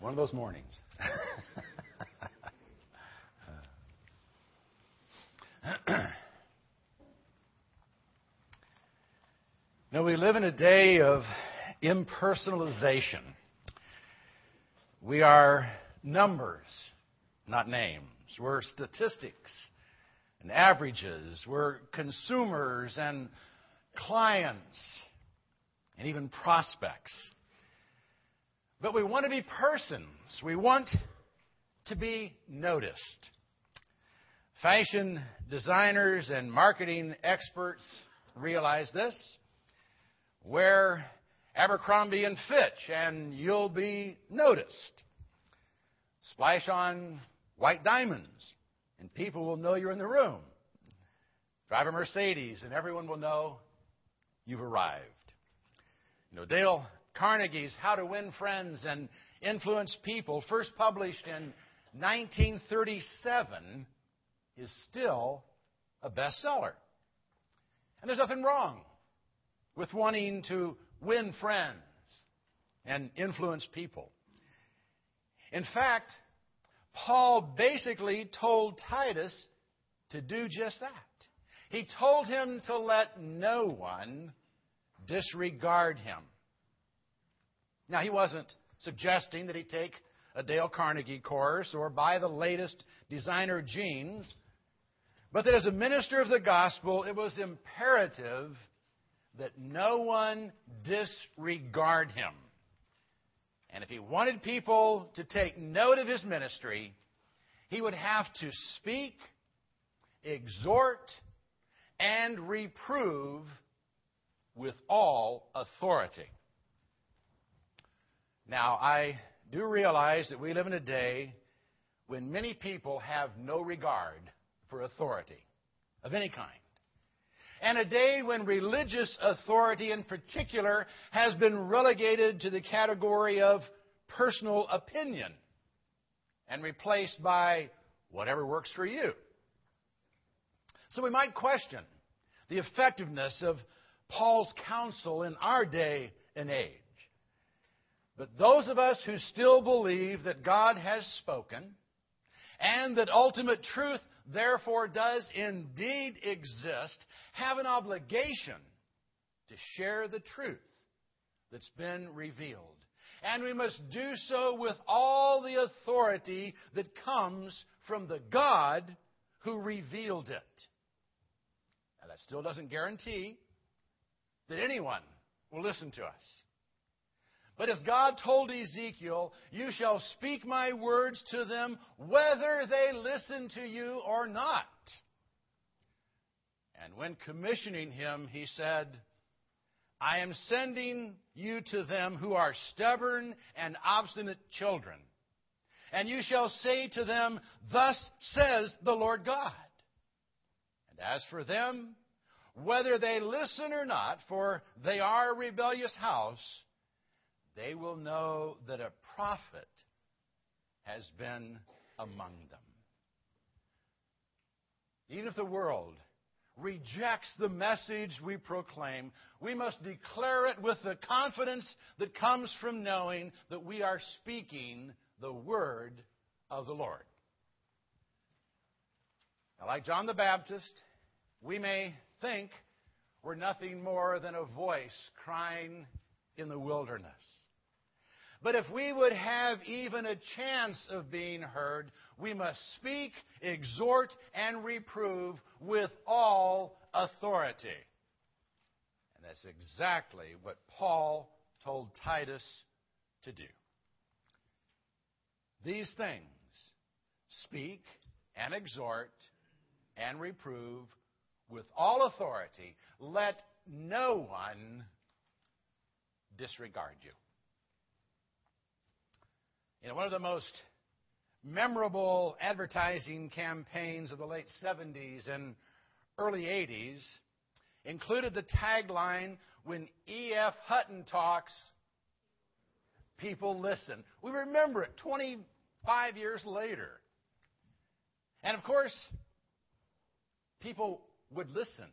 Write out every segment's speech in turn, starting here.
One of those mornings. now, we live in a day of impersonalization. We are numbers, not names. We're statistics and averages. We're consumers and clients and even prospects. But we want to be persons. We want to be noticed. Fashion designers and marketing experts realize this. Wear Abercrombie and Fitch and you'll be noticed. Splash on white diamonds and people will know you're in the room. Drive a Mercedes and everyone will know you've arrived. You know, Dale Carnegie's How to Win Friends and Influence People, first published in 1937, is still a bestseller. And there's nothing wrong with wanting to win friends and influence people. In fact, Paul basically told Titus to do just that. He told him to let no one disregard him. Now, he wasn't suggesting that he take a Dale Carnegie course or buy the latest designer jeans, but that as a minister of the gospel, it was imperative that no one disregard him. And if he wanted people to take note of his ministry, he would have to speak, exhort, and reprove with all authority. Now, I do realize that we live in a day when many people have no regard for authority of any kind. And a day when religious authority in particular has been relegated to the category of personal opinion and replaced by whatever works for you. So we might question the effectiveness of Paul's counsel in our day and age. But those of us who still believe that God has spoken and that ultimate truth therefore does indeed exist have an obligation to share the truth that's been revealed. And we must do so with all the authority that comes from the God who revealed it. Now, that still doesn't guarantee that anyone will listen to us. But as God told Ezekiel, you shall speak my words to them whether they listen to you or not. And when commissioning him, he said, I am sending you to them who are stubborn and obstinate children. And you shall say to them, Thus says the Lord God. And as for them, whether they listen or not, for they are a rebellious house, they will know that a prophet has been among them. Even if the world rejects the message we proclaim, we must declare it with the confidence that comes from knowing that we are speaking the word of the Lord. Now, like John the Baptist, we may think we're nothing more than a voice crying in the wilderness. But if we would have even a chance of being heard, we must speak, exhort, and reprove with all authority. And that's exactly what Paul told Titus to do. These things speak and exhort and reprove with all authority. Let no one disregard you. Know, one of the most memorable advertising campaigns of the late 70s and early 80s included the tagline When E.F. Hutton talks, people listen. We remember it 25 years later. And of course, people would listen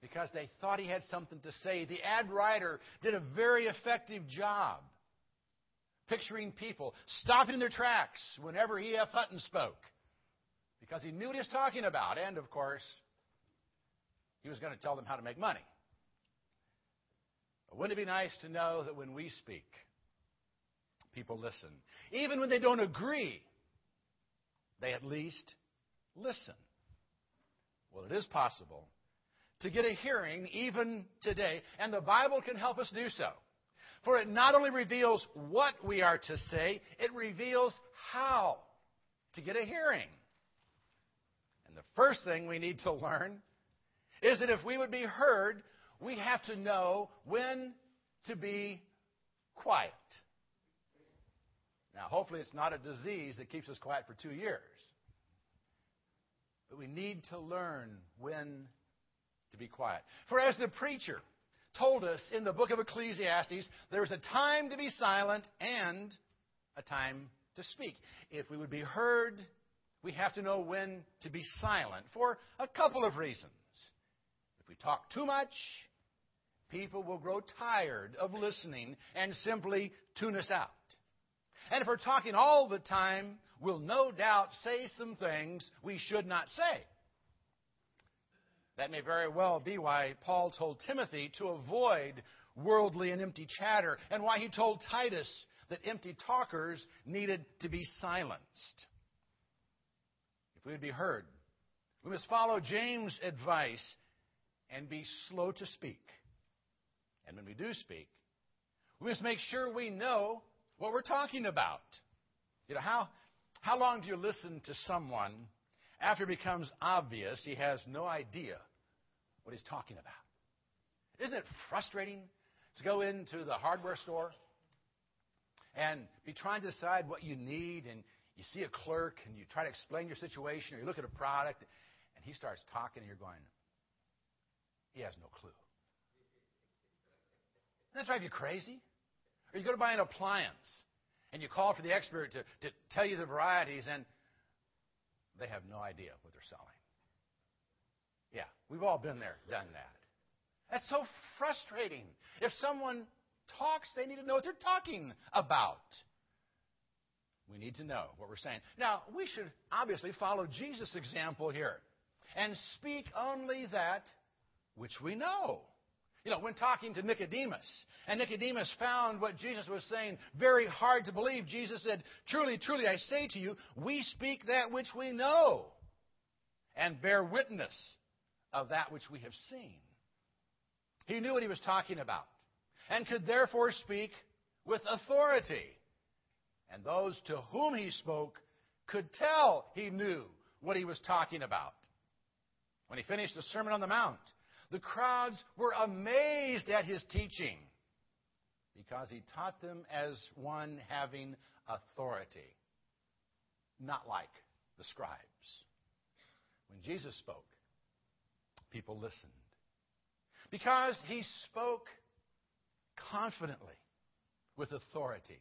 because they thought he had something to say. The ad writer did a very effective job picturing people stopping in their tracks whenever E.F. Hutton spoke because he knew what he was talking about. And, of course, he was going to tell them how to make money. But wouldn't it be nice to know that when we speak, people listen? Even when they don't agree, they at least listen. Well, it is possible to get a hearing even today, and the Bible can help us do so. For it not only reveals what we are to say, it reveals how to get a hearing. And the first thing we need to learn is that if we would be heard, we have to know when to be quiet. Now, hopefully, it's not a disease that keeps us quiet for two years. But we need to learn when to be quiet. For as the preacher told us in the book of Ecclesiastes, there's a time to be silent and a time to speak. If we would be heard, we have to know when to be silent for a couple of reasons. If we talk too much, people will grow tired of listening and simply tune us out. And if we're talking all the time, we'll no doubt say some things we should not say. That may very well be why Paul told Timothy to avoid worldly and empty chatter, and why he told Titus that empty talkers needed to be silenced. If we would be heard, we must follow James' advice and be slow to speak. And when we do speak, we must make sure we know what we're talking about. You know, how, how long do you listen to someone after it becomes obvious he has no idea what he's talking about? Isn't it frustrating to go into the hardware store and be trying to decide what you need and you see a clerk and you try to explain your situation or you look at a product and he starts talking and you're going, he has no clue. That drive you crazy? Or you go to buy an appliance and you call for the expert to, to tell you the varieties and they have no idea what they're selling. Yeah, we've all been there, done that. That's so frustrating. If someone talks, they need to know what they're talking about. We need to know what we're saying. Now, we should obviously follow Jesus' example here and speak only that which we know. You know, when talking to Nicodemus, and Nicodemus found what Jesus was saying very hard to believe, Jesus said, Truly, truly, I say to you, we speak that which we know and bear witness of that which we have seen. He knew what he was talking about and could therefore speak with authority. And those to whom he spoke could tell he knew what he was talking about. When he finished the Sermon on the Mount, the crowds were amazed at his teaching because he taught them as one having authority, not like the scribes. When Jesus spoke, people listened because he spoke confidently with authority.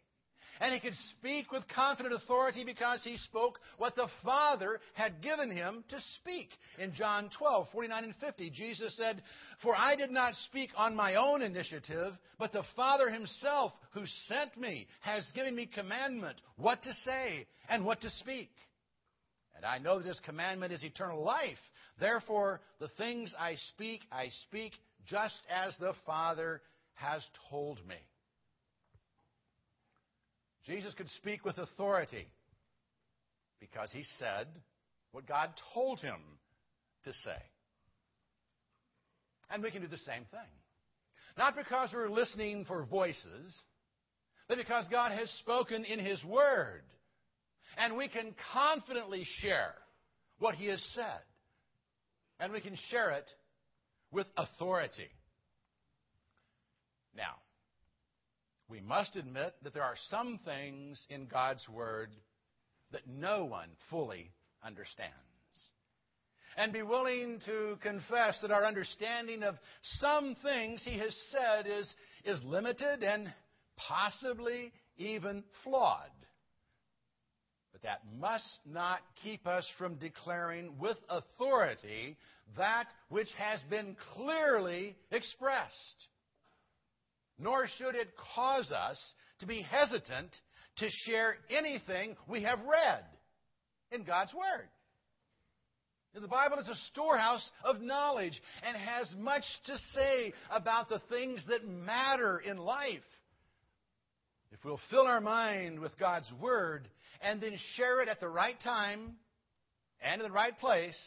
And he could speak with confident authority because he spoke what the Father had given him to speak. In John 12, 49 and 50, Jesus said, For I did not speak on my own initiative, but the Father himself who sent me has given me commandment what to say and what to speak. And I know that his commandment is eternal life. Therefore, the things I speak, I speak just as the Father has told me. Jesus could speak with authority because he said what God told him to say. And we can do the same thing. Not because we're listening for voices, but because God has spoken in His Word. And we can confidently share what He has said. And we can share it with authority. Now, we must admit that there are some things in God's Word that no one fully understands. And be willing to confess that our understanding of some things He has said is, is limited and possibly even flawed. But that must not keep us from declaring with authority that which has been clearly expressed nor should it cause us to be hesitant to share anything we have read in God's Word. The Bible is a storehouse of knowledge and has much to say about the things that matter in life. If we'll fill our mind with God's Word and then share it at the right time and in the right place,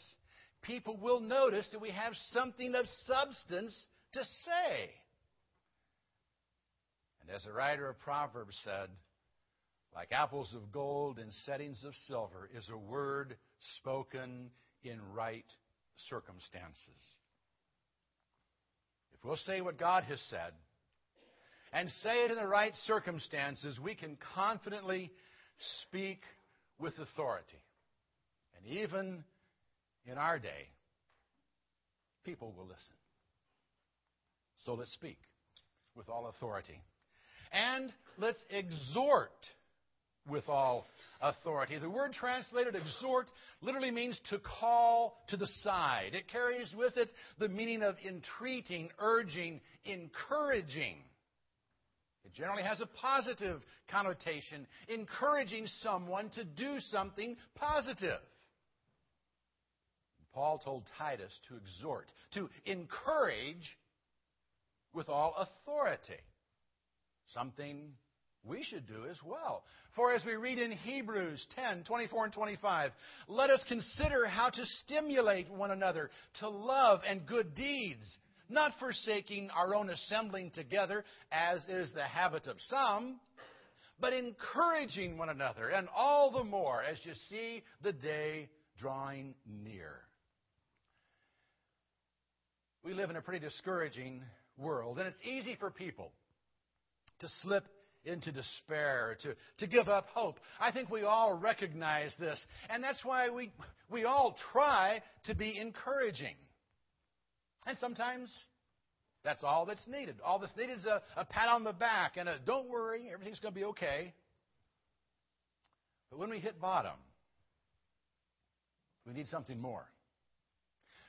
people will notice that we have something of substance to say. And as the writer of Proverbs said, like apples of gold in settings of silver is a word spoken in right circumstances. If we'll say what God has said and say it in the right circumstances, we can confidently speak with authority. And even in our day, people will listen. So let's speak with all authority. And let's exhort with all authority. The word translated exhort literally means to call to the side. It carries with it the meaning of entreating, urging, encouraging. It generally has a positive connotation, encouraging someone to do something positive. Paul told Titus to exhort, to encourage with all authority. Something we should do as well. For as we read in Hebrews 10 24 and 25, let us consider how to stimulate one another to love and good deeds, not forsaking our own assembling together, as is the habit of some, but encouraging one another, and all the more as you see the day drawing near. We live in a pretty discouraging world, and it's easy for people to slip into despair, to, to give up hope. I think we all recognize this, and that's why we, we all try to be encouraging. And sometimes that's all that's needed. All that's needed is a, a pat on the back and a don't worry, everything's going to be okay. But when we hit bottom, we need something more.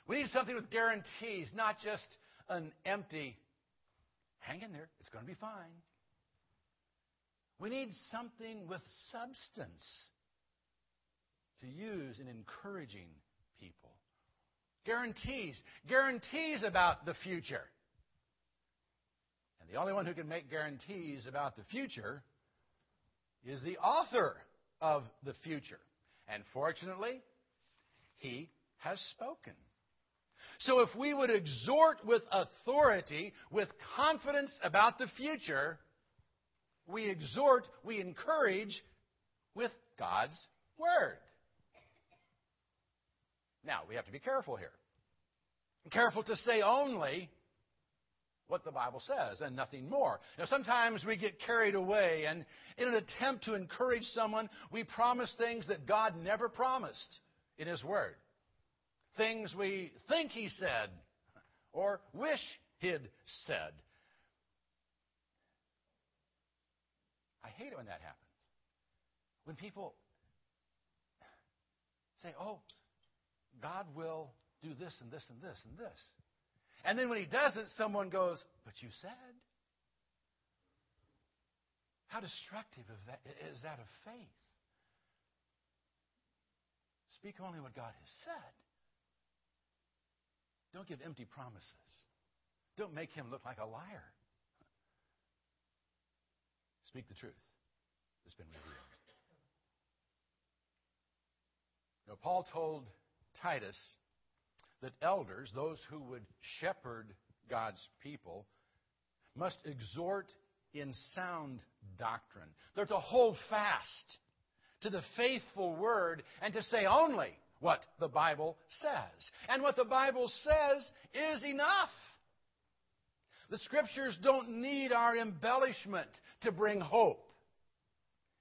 We need something with guarantees, not just an empty, hang in there, it's going to be fine. We need something with substance to use in encouraging people. Guarantees. Guarantees about the future. And the only one who can make guarantees about the future is the author of the future. And fortunately, he has spoken. So if we would exhort with authority, with confidence about the future, we exhort, we encourage with God's Word. Now, we have to be careful here. Careful to say only what the Bible says and nothing more. Now, sometimes we get carried away, and in an attempt to encourage someone, we promise things that God never promised in His Word. Things we think He said or wish He'd said. I hate it when that happens. When people say, oh, God will do this and this and this and this. And then when he doesn't, someone goes, but you said. How destructive that, is that of faith? Speak only what God has said. Don't give empty promises. Don't make him look like a liar. Speak the truth that's been revealed. Know, Paul told Titus that elders, those who would shepherd God's people, must exhort in sound doctrine. They're to hold fast to the faithful word and to say only what the Bible says. And what the Bible says is enough. The Scriptures don't need our embellishment to bring hope.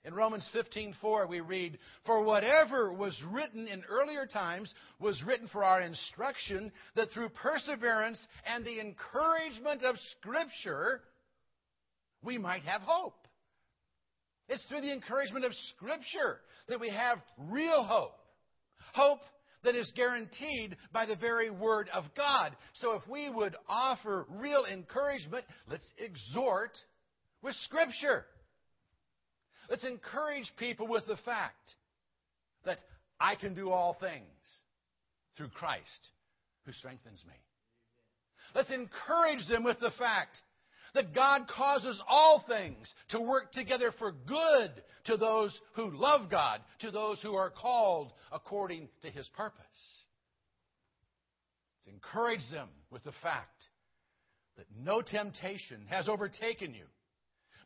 In Romans 15:4 we read, "For whatever was written in earlier times was written for our instruction, that through perseverance and the encouragement of Scripture we might have hope." It's through the encouragement of Scripture that we have real hope. Hope that is guaranteed by the very Word of God. So if we would offer real encouragement, let's exhort with Scripture. Let's encourage people with the fact that I can do all things through Christ who strengthens me. Let's encourage them with the fact that God causes all things to work together for good to those who love God, to those who are called according to His purpose. Encourage them with the fact that no temptation has overtaken you,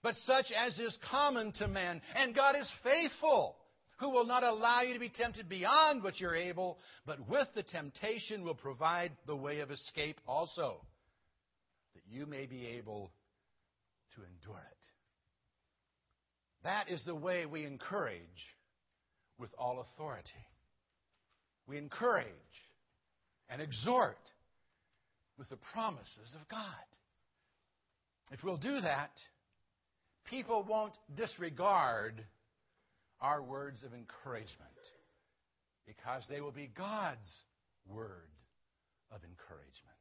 but such as is common to man, and God is faithful who will not allow you to be tempted beyond what you're able, but with the temptation will provide the way of escape also, that you may be able to endure it. That is the way we encourage with all authority. We encourage and exhort with the promises of God. If we'll do that, people won't disregard our words of encouragement because they will be God's word of encouragement.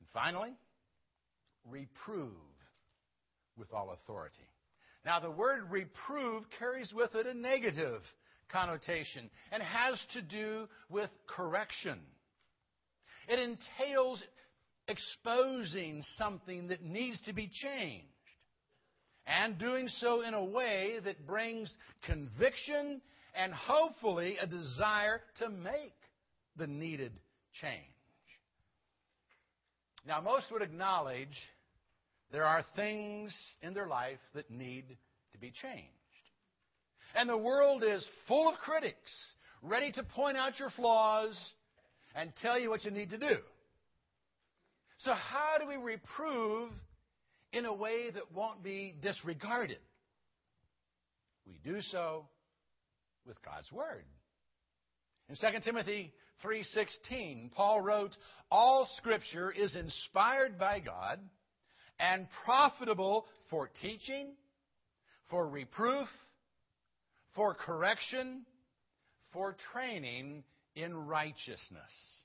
And finally, reprove with all authority. Now, the word reprove carries with it a negative connotation and has to do with correction. It entails exposing something that needs to be changed and doing so in a way that brings conviction and hopefully a desire to make the needed change. Now, most would acknowledge there are things in their life that need to be changed. And the world is full of critics ready to point out your flaws and tell you what you need to do. So, how do we reprove in a way that won't be disregarded? We do so with God's Word. In 2 Timothy 3:16, Paul wrote, "All scripture is inspired by God and profitable for teaching, for reproof, for correction, for training in righteousness."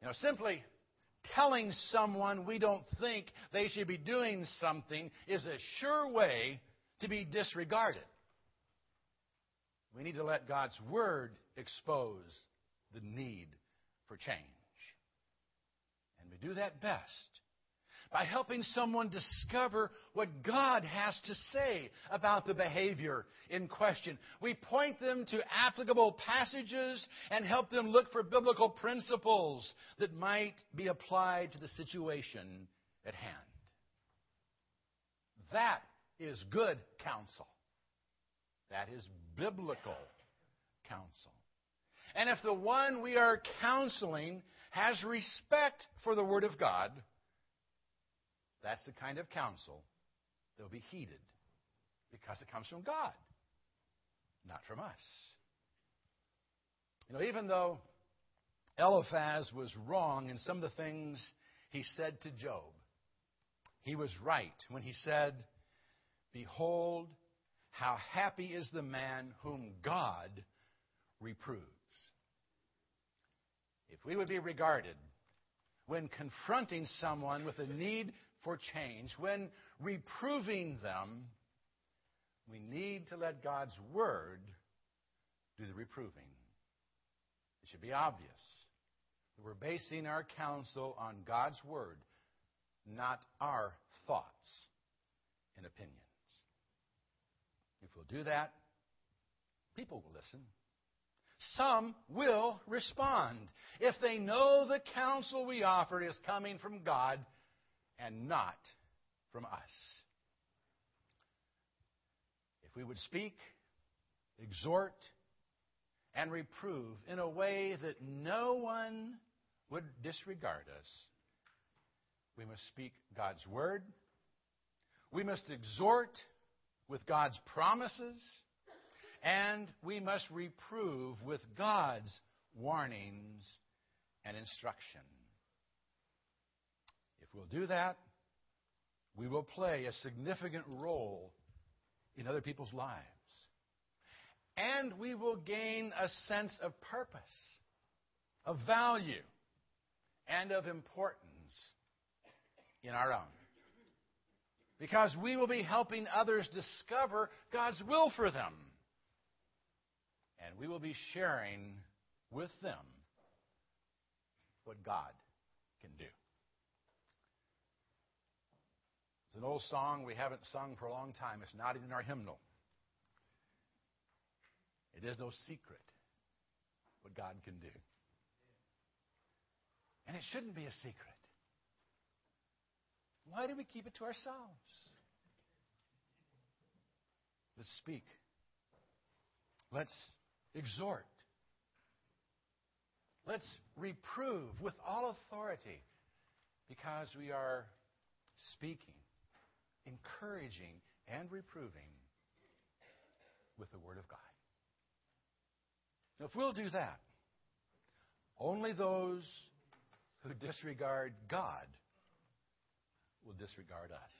You know, simply telling someone we don't think they should be doing something is a sure way to be disregarded. We need to let God's Word expose the need for change. And we do that best by helping someone discover what God has to say about the behavior in question. We point them to applicable passages and help them look for biblical principles that might be applied to the situation at hand. That is good counsel. That is biblical counsel. And if the one we are counseling has respect for the Word of God, that's the kind of counsel that will be heeded because it comes from God, not from us. You know, even though Eliphaz was wrong in some of the things he said to Job, he was right when he said, Behold, how happy is the man whom God reproves. If we would be regarded when confronting someone with a need for change, when reproving them, we need to let God's Word do the reproving. It should be obvious that we're basing our counsel on God's Word, not our thoughts and opinions. If we'll do that, people will listen. Some will respond if they know the counsel we offer is coming from God and not from us. If we would speak, exhort, and reprove in a way that no one would disregard us, we must speak God's word. We must exhort with God's promises, and we must reprove with God's warnings and instruction. If we'll do that, we will play a significant role in other people's lives. And we will gain a sense of purpose, of value, and of importance in our own. because we will be helping others discover God's will for them. And we will be sharing with them what God can do. It's an old song we haven't sung for a long time. It's not in our hymnal. It is no secret what God can do. And it shouldn't be a secret. Why do we keep it to ourselves? Let's speak. Let's exhort. Let's reprove with all authority because we are speaking, encouraging, and reproving with the Word of God. Now, if we'll do that, only those who disregard God will disregard us.